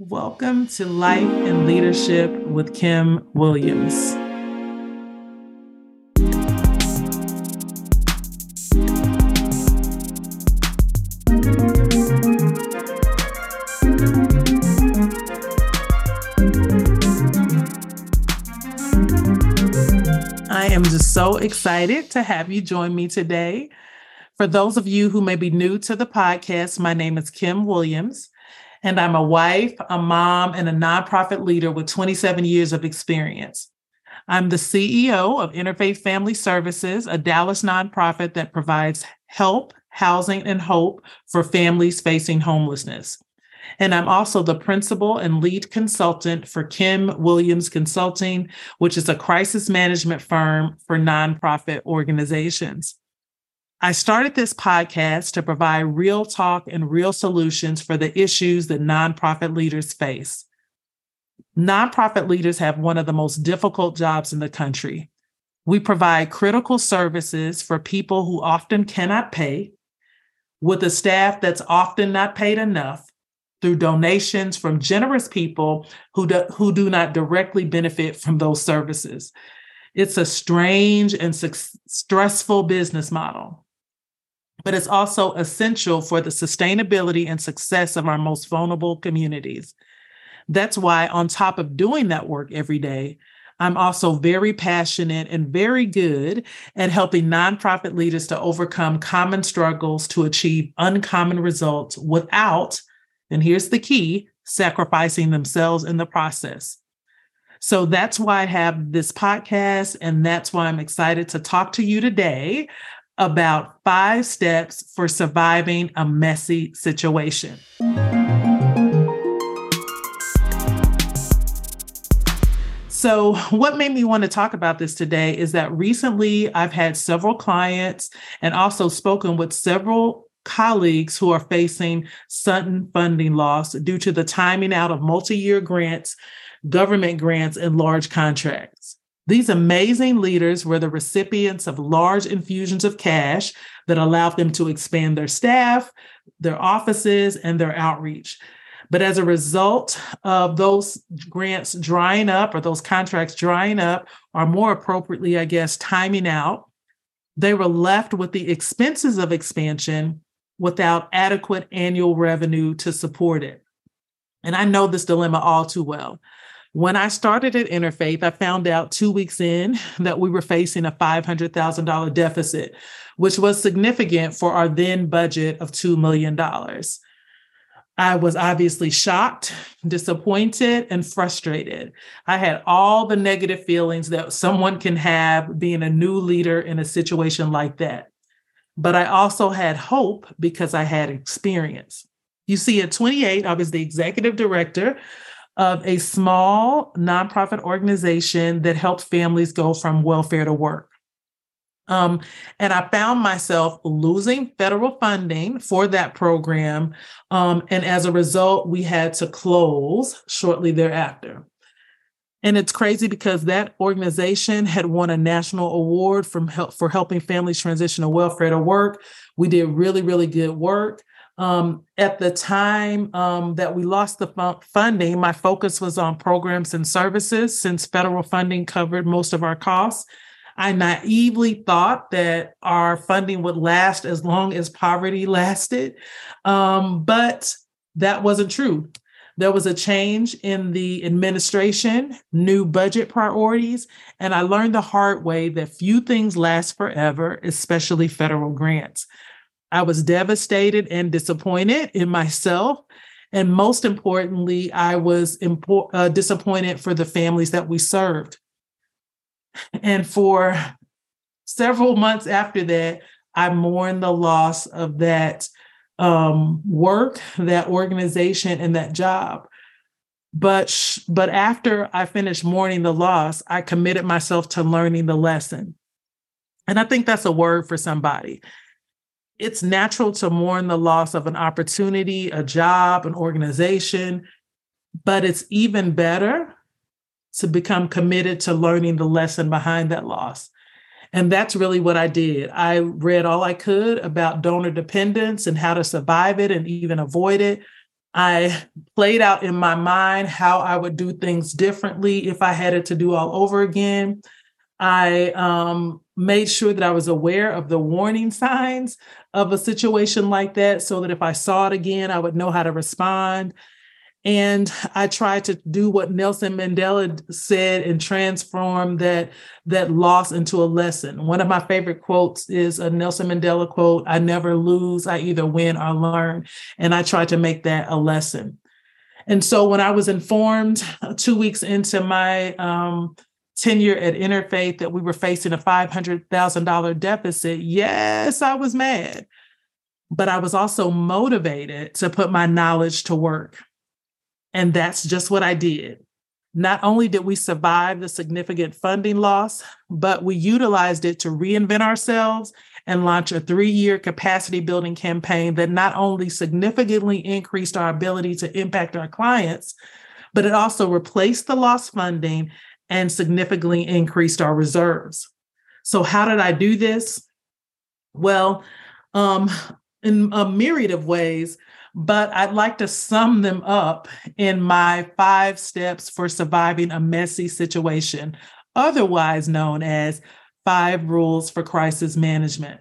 Welcome to Life and Leadership with Kim Williams. I am just so excited to have you join me today. For those of you who may be new to the podcast, my name is Kim Williams. And I'm a wife, a mom, and a nonprofit leader with 27 years of experience. I'm the CEO of Interfaith Family Services, a Dallas nonprofit that provides help, housing, and hope for families facing homelessness. And I'm also the principal and lead consultant for Kim Williams Consulting, which is a crisis management firm for nonprofit organizations. I started this podcast to provide real talk and real solutions for the issues that nonprofit leaders face. Nonprofit leaders have one of the most difficult jobs in the country. We provide critical services for people who often cannot pay, with a staff that's often not paid enough, through donations from generous people who do, who do not directly benefit from those services. It's a strange and su- stressful business model but it's also essential for the sustainability and success of our most vulnerable communities. That's why, on top of doing that work every day, I'm also very passionate and very good at helping nonprofit leaders to overcome common struggles to achieve uncommon results without, and here's the key, sacrificing themselves in the process. So that's why I have this podcast, and that's why I'm excited to talk to you today about five steps for surviving a messy situation. So, what made me want to talk about this today is that recently I've had several clients and also spoken with several colleagues who are facing sudden funding loss due to the timing out of multi year grants, government grants, and large contracts. These amazing leaders were the recipients of large infusions of cash that allowed them to expand their staff, their offices, and their outreach. But as a result of those grants drying up or those contracts drying up, or more appropriately, I guess, timing out, they were left with the expenses of expansion without adequate annual revenue to support it. And I know this dilemma all too well. When I started at Interfaith, I found out two weeks in that we were facing a $500,000 deficit, which was significant for our then budget of $2 million. I was obviously shocked, disappointed, and frustrated. I had all the negative feelings that someone can have being a new leader in a situation like that. But I also had hope because I had experience. You see, at 28, I was the executive director of a small nonprofit organization that helped families go from welfare to work. Um, and I found myself losing federal funding for that program. Um, and as a result, we had to close shortly thereafter. And it's crazy because that organization had won a national award from help for helping families transition to welfare to work. We did really, really good work. Um, at the time um, that we lost the funding, my focus was on programs and services since federal funding covered most of our costs. I naively thought that our funding would last as long as poverty lasted, um, but that wasn't true. There was a change in the administration, new budget priorities, and I learned the hard way that few things last forever, especially federal grants. I was devastated and disappointed in myself. And most importantly, I was impo- uh, disappointed for the families that we served. And for several months after that, I mourned the loss of that um, work, that organization, and that job. But sh- but after I finished mourning the loss, I committed myself to learning the lesson. And I think that's a word for somebody it's natural to mourn the loss of an opportunity, a job, an organization, but it's even better to become committed to learning the lesson behind that loss. And that's really what I did. I read all I could about donor dependence and how to survive it and even avoid it. I played out in my mind how I would do things differently if I had it to do all over again. I um, made sure that I was aware of the warning signs of a situation like that so that if I saw it again, I would know how to respond. And I tried to do what Nelson Mandela said and transform that, that loss into a lesson. One of my favorite quotes is a Nelson Mandela quote I never lose, I either win or learn. And I tried to make that a lesson. And so when I was informed two weeks into my um, tenure at Interfaith that we were facing a $500,000 deficit, yes, I was mad. But I was also motivated to put my knowledge to work. And that's just what I did. Not only did we survive the significant funding loss, but we utilized it to reinvent ourselves and launch a three year capacity building campaign that not only significantly increased our ability to impact our clients, but it also replaced the lost funding and significantly increased our reserves. So, how did I do this? Well, um, in a myriad of ways, but I'd like to sum them up in my five steps for surviving a messy situation, otherwise known as five rules for crisis management.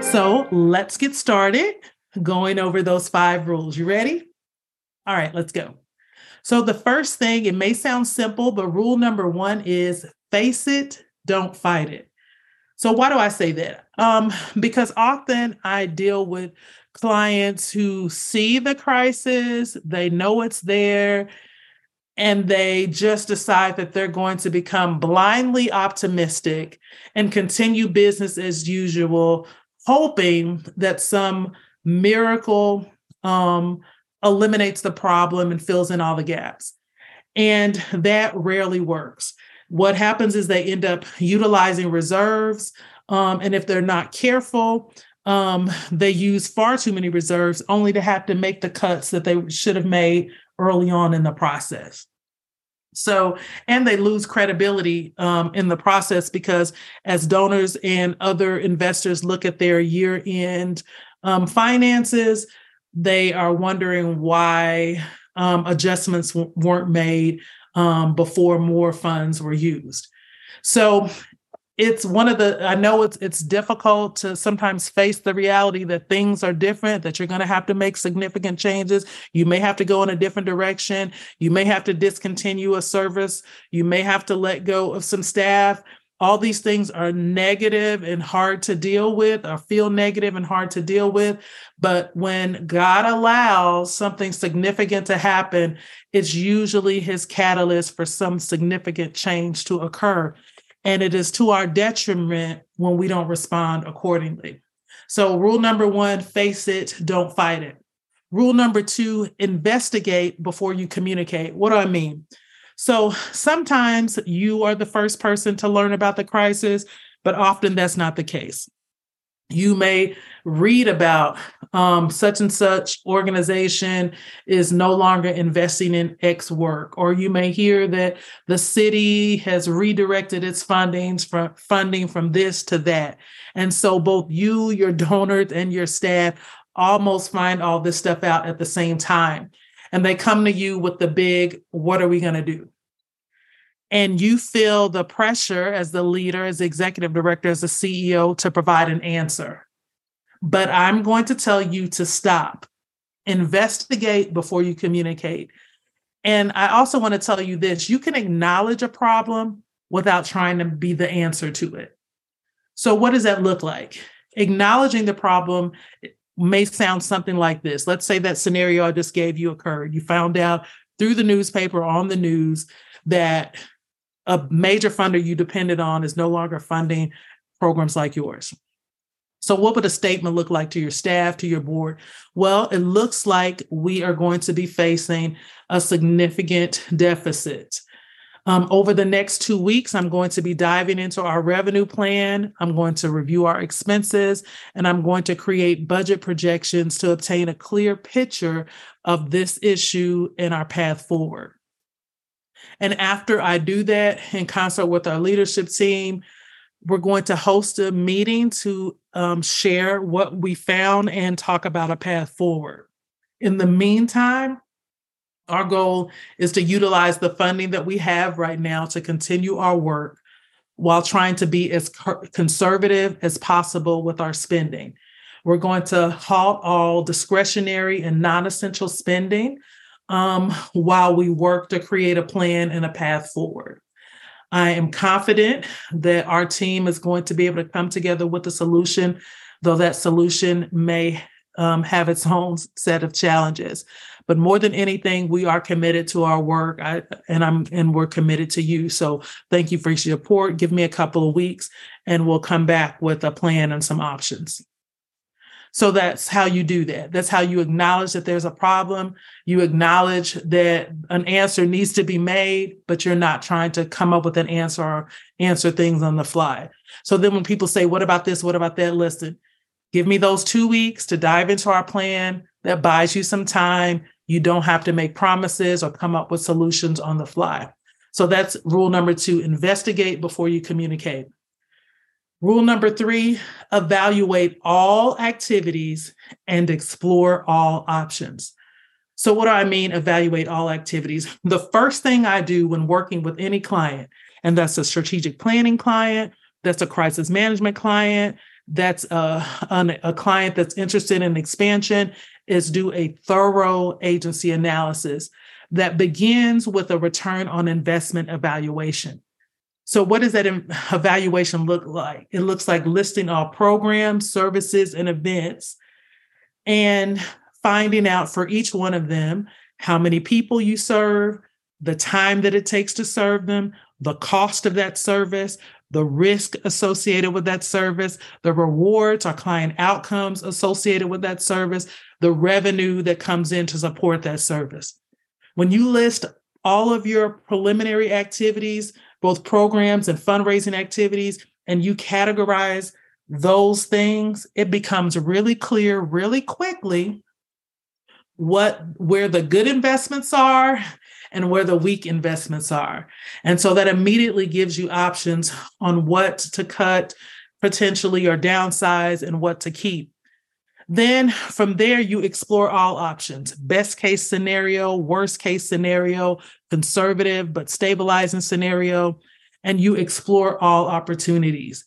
So let's get started going over those five rules. You ready? All right, let's go. So, the first thing, it may sound simple, but rule number one is face it, don't fight it. So, why do I say that? Um, because often I deal with clients who see the crisis, they know it's there, and they just decide that they're going to become blindly optimistic and continue business as usual, hoping that some miracle um, eliminates the problem and fills in all the gaps. And that rarely works. What happens is they end up utilizing reserves. Um, and if they're not careful, um, they use far too many reserves only to have to make the cuts that they should have made early on in the process. So, and they lose credibility um, in the process because as donors and other investors look at their year end um, finances, they are wondering why um, adjustments w- weren't made um, before more funds were used. So it's one of the i know it's it's difficult to sometimes face the reality that things are different that you're going to have to make significant changes. You may have to go in a different direction. You may have to discontinue a service. You may have to let go of some staff all these things are negative and hard to deal with or feel negative and hard to deal with. But when god allows something significant to happen it's usually his catalyst for some significant change to occur. And it is to our detriment when we don't respond accordingly. So rule number 1 face it don't fight it. Rule number 2 investigate before you communicate. What do i mean so sometimes you are the first person to learn about the crisis, but often that's not the case. You may read about um, such and such organization is no longer investing in X work, or you may hear that the city has redirected its fundings from funding from this to that. And so both you, your donors, and your staff almost find all this stuff out at the same time and they come to you with the big, what are we going to do? And you feel the pressure as the leader, as the executive director, as the CEO to provide an answer. But I'm going to tell you to stop, investigate before you communicate. And I also want to tell you this you can acknowledge a problem without trying to be the answer to it. So, what does that look like? Acknowledging the problem may sound something like this. Let's say that scenario I just gave you occurred. You found out through the newspaper on the news that a major funder you depended on is no longer funding programs like yours. So, what would a statement look like to your staff, to your board? Well, it looks like we are going to be facing a significant deficit. Um, over the next two weeks, I'm going to be diving into our revenue plan. I'm going to review our expenses and I'm going to create budget projections to obtain a clear picture of this issue and our path forward. And after I do that in concert with our leadership team, We're going to host a meeting to um, share what we found and talk about a path forward. In the meantime, our goal is to utilize the funding that we have right now to continue our work while trying to be as conservative as possible with our spending. We're going to halt all discretionary and non essential spending um, while we work to create a plan and a path forward. I am confident that our team is going to be able to come together with a solution, though that solution may um, have its own set of challenges. But more than anything, we are committed to our work, I, and I'm and we're committed to you. So thank you for your support. Give me a couple of weeks, and we'll come back with a plan and some options. So that's how you do that. That's how you acknowledge that there's a problem. You acknowledge that an answer needs to be made, but you're not trying to come up with an answer or answer things on the fly. So then when people say, What about this? What about that? Listen, give me those two weeks to dive into our plan. That buys you some time. You don't have to make promises or come up with solutions on the fly. So that's rule number two investigate before you communicate. Rule number three evaluate all activities and explore all options. So, what do I mean, evaluate all activities? The first thing I do when working with any client, and that's a strategic planning client, that's a crisis management client, that's a, a, client that's interested in expansion, is do a thorough agency analysis that begins with a return on investment evaluation. So, what does that evaluation look like? It looks like listing all programs, services, and events, and finding out for each one of them how many people you serve, the time that it takes to serve them, the cost of that service, the risk associated with that service, the rewards or client outcomes associated with that service, the revenue that comes in to support that service. When you list all of your preliminary activities, both programs and fundraising activities, and you categorize those things, it becomes really clear really quickly what where the good investments are and where the weak investments are. And so that immediately gives you options on what to cut potentially or downsize and what to keep. Then from there, you explore all options best case scenario, worst case scenario, conservative but stabilizing scenario, and you explore all opportunities.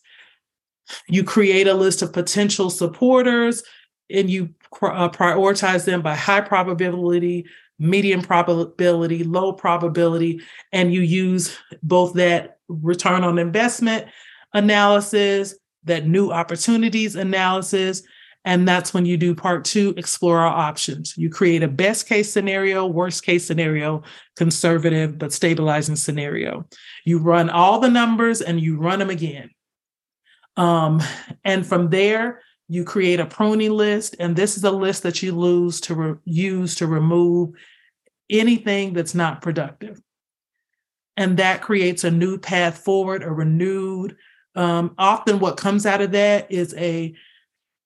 You create a list of potential supporters and you uh, prioritize them by high probability, medium probability, low probability, and you use both that return on investment analysis, that new opportunities analysis, and that's when you do part two, explore our options. You create a best case scenario, worst case scenario, conservative but stabilizing scenario. You run all the numbers and you run them again. Um, and from there, you create a pruning list. And this is a list that you lose to re- use to remove anything that's not productive. And that creates a new path forward, a renewed. Um, often, what comes out of that is a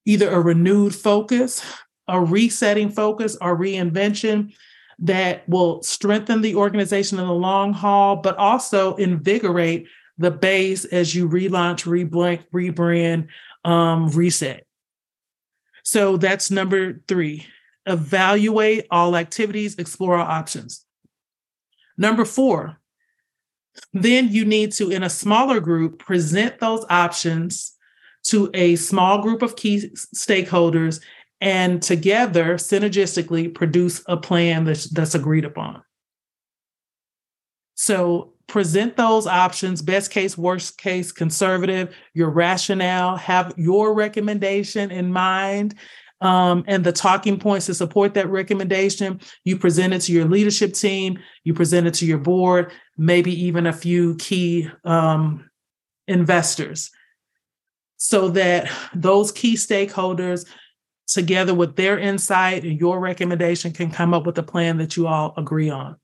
either a renewed focus, a resetting focus, or reinvention that will strengthen the organization in the long haul, but also invigorate the base as you relaunch, rebrand, rebrand, um, reset. So that's number three. Evaluate all activities, explore all options. Number four, then you need to, in a smaller group, present those options to a small group of key stakeholders and together synergistically produce a plan that's, that's agreed upon. So present those options best case, worst case, conservative, your rationale, have your recommendation in mind. Um, and the talking points to support that recommendation. You present it to your leadership team, you present it to your board, maybe even a few key um, investors so that those key stakeholders together with their insight and your recommendation can come up with a plan that you all agree on.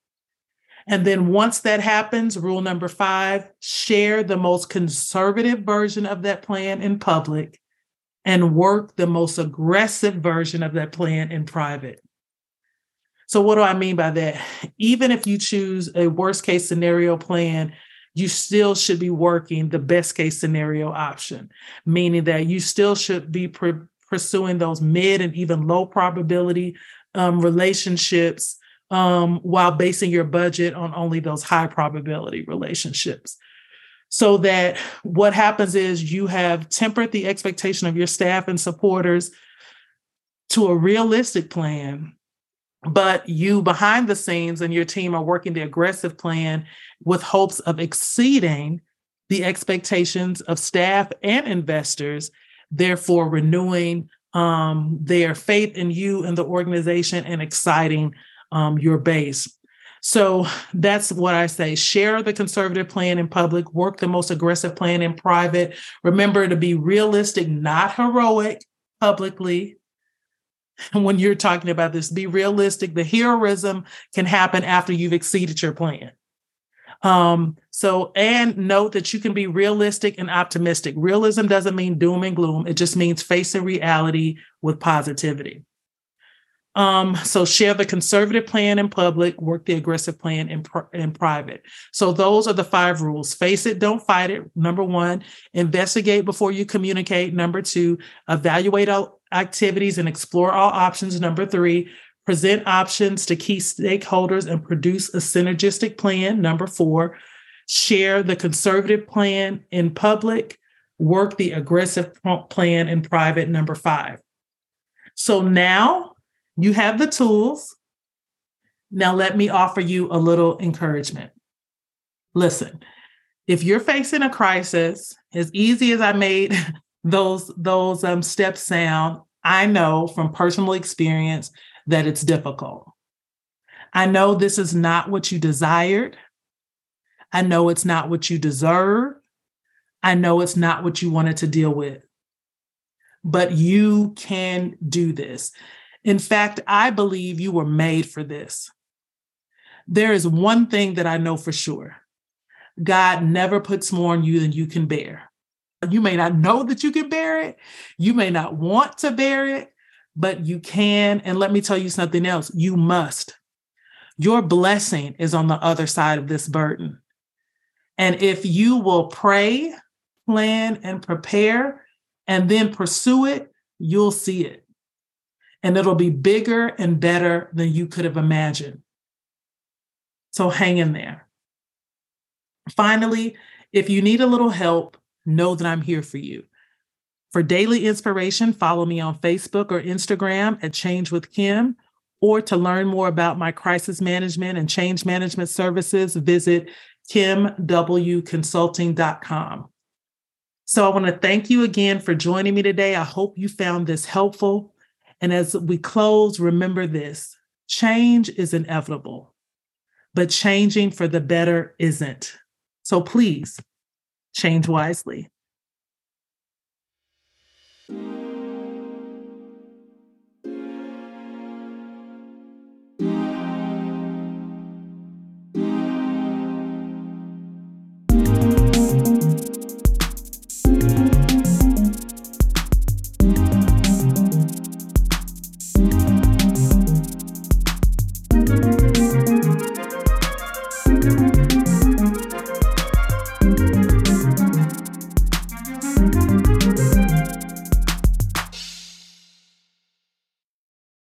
And then once that happens, rule number five, share the most conservative version of that plan in public and work the most aggressive version of that plan in private. So, what do I mean by that? Even if you choose a worst case scenario plan, you still should be working the best case scenario option, meaning that you still should be pursuing those mid and even low probability um, relationships um, while basing your budget on only those high probability relationships. So that what happens is you have tempered the expectation of your staff and supporters to a realistic plan but you behind the scenes and your team are working the aggressive plan with hopes of exceeding the expectations of staff and investors, therefore renewing um, their faith in you and the organization and exciting um, your base. So that's what I say. Share the conservative plan in public, work the most aggressive plan in private. Remember to be realistic, not heroic publicly, when you're talking about this. Be realistic. The heroism can happen after you've exceeded your plan. Um, so, and note that you can be realistic and optimistic. Realism doesn't mean doom and gloom, it just means facing reality with positivity. Um, so share the conservative plan in public, work the aggressive plan in, pr- in private. So those are the five rules. Face it, don't fight it. Number one, investigate before you communicate. Number two, evaluate all activities and explore all options. Number three, present options to key stakeholders and produce a synergistic plan. Number four, share the conservative plan in public, work the aggressive plan in private. Number five. So now you have the tools. Now, let me offer you a little encouragement. Listen, if you're facing a crisis, as easy as I made those, those um, steps sound, I know from personal experience that it's difficult. I know this is not what you desired. I know it's not what you deserve. I know it's not what you wanted to deal with. But you can do this. In fact, I believe you were made for this. There is one thing that I know for sure God never puts more on you than you can bear. You may not know that you can bear it, you may not want to bear it, but you can. And let me tell you something else you must. Your blessing is on the other side of this burden. And if you will pray, plan, and prepare, and then pursue it, you'll see it and it'll be bigger and better than you could have imagined. So hang in there. Finally, if you need a little help, know that I'm here for you. For daily inspiration, follow me on Facebook or Instagram at Change with Kim. Or to learn more about my crisis management and change management services, visit kimwconsulting.com. So I want to thank you again for joining me today. I hope you found this helpful. And as we close, remember this change is inevitable, but changing for the better isn't. So please change wisely.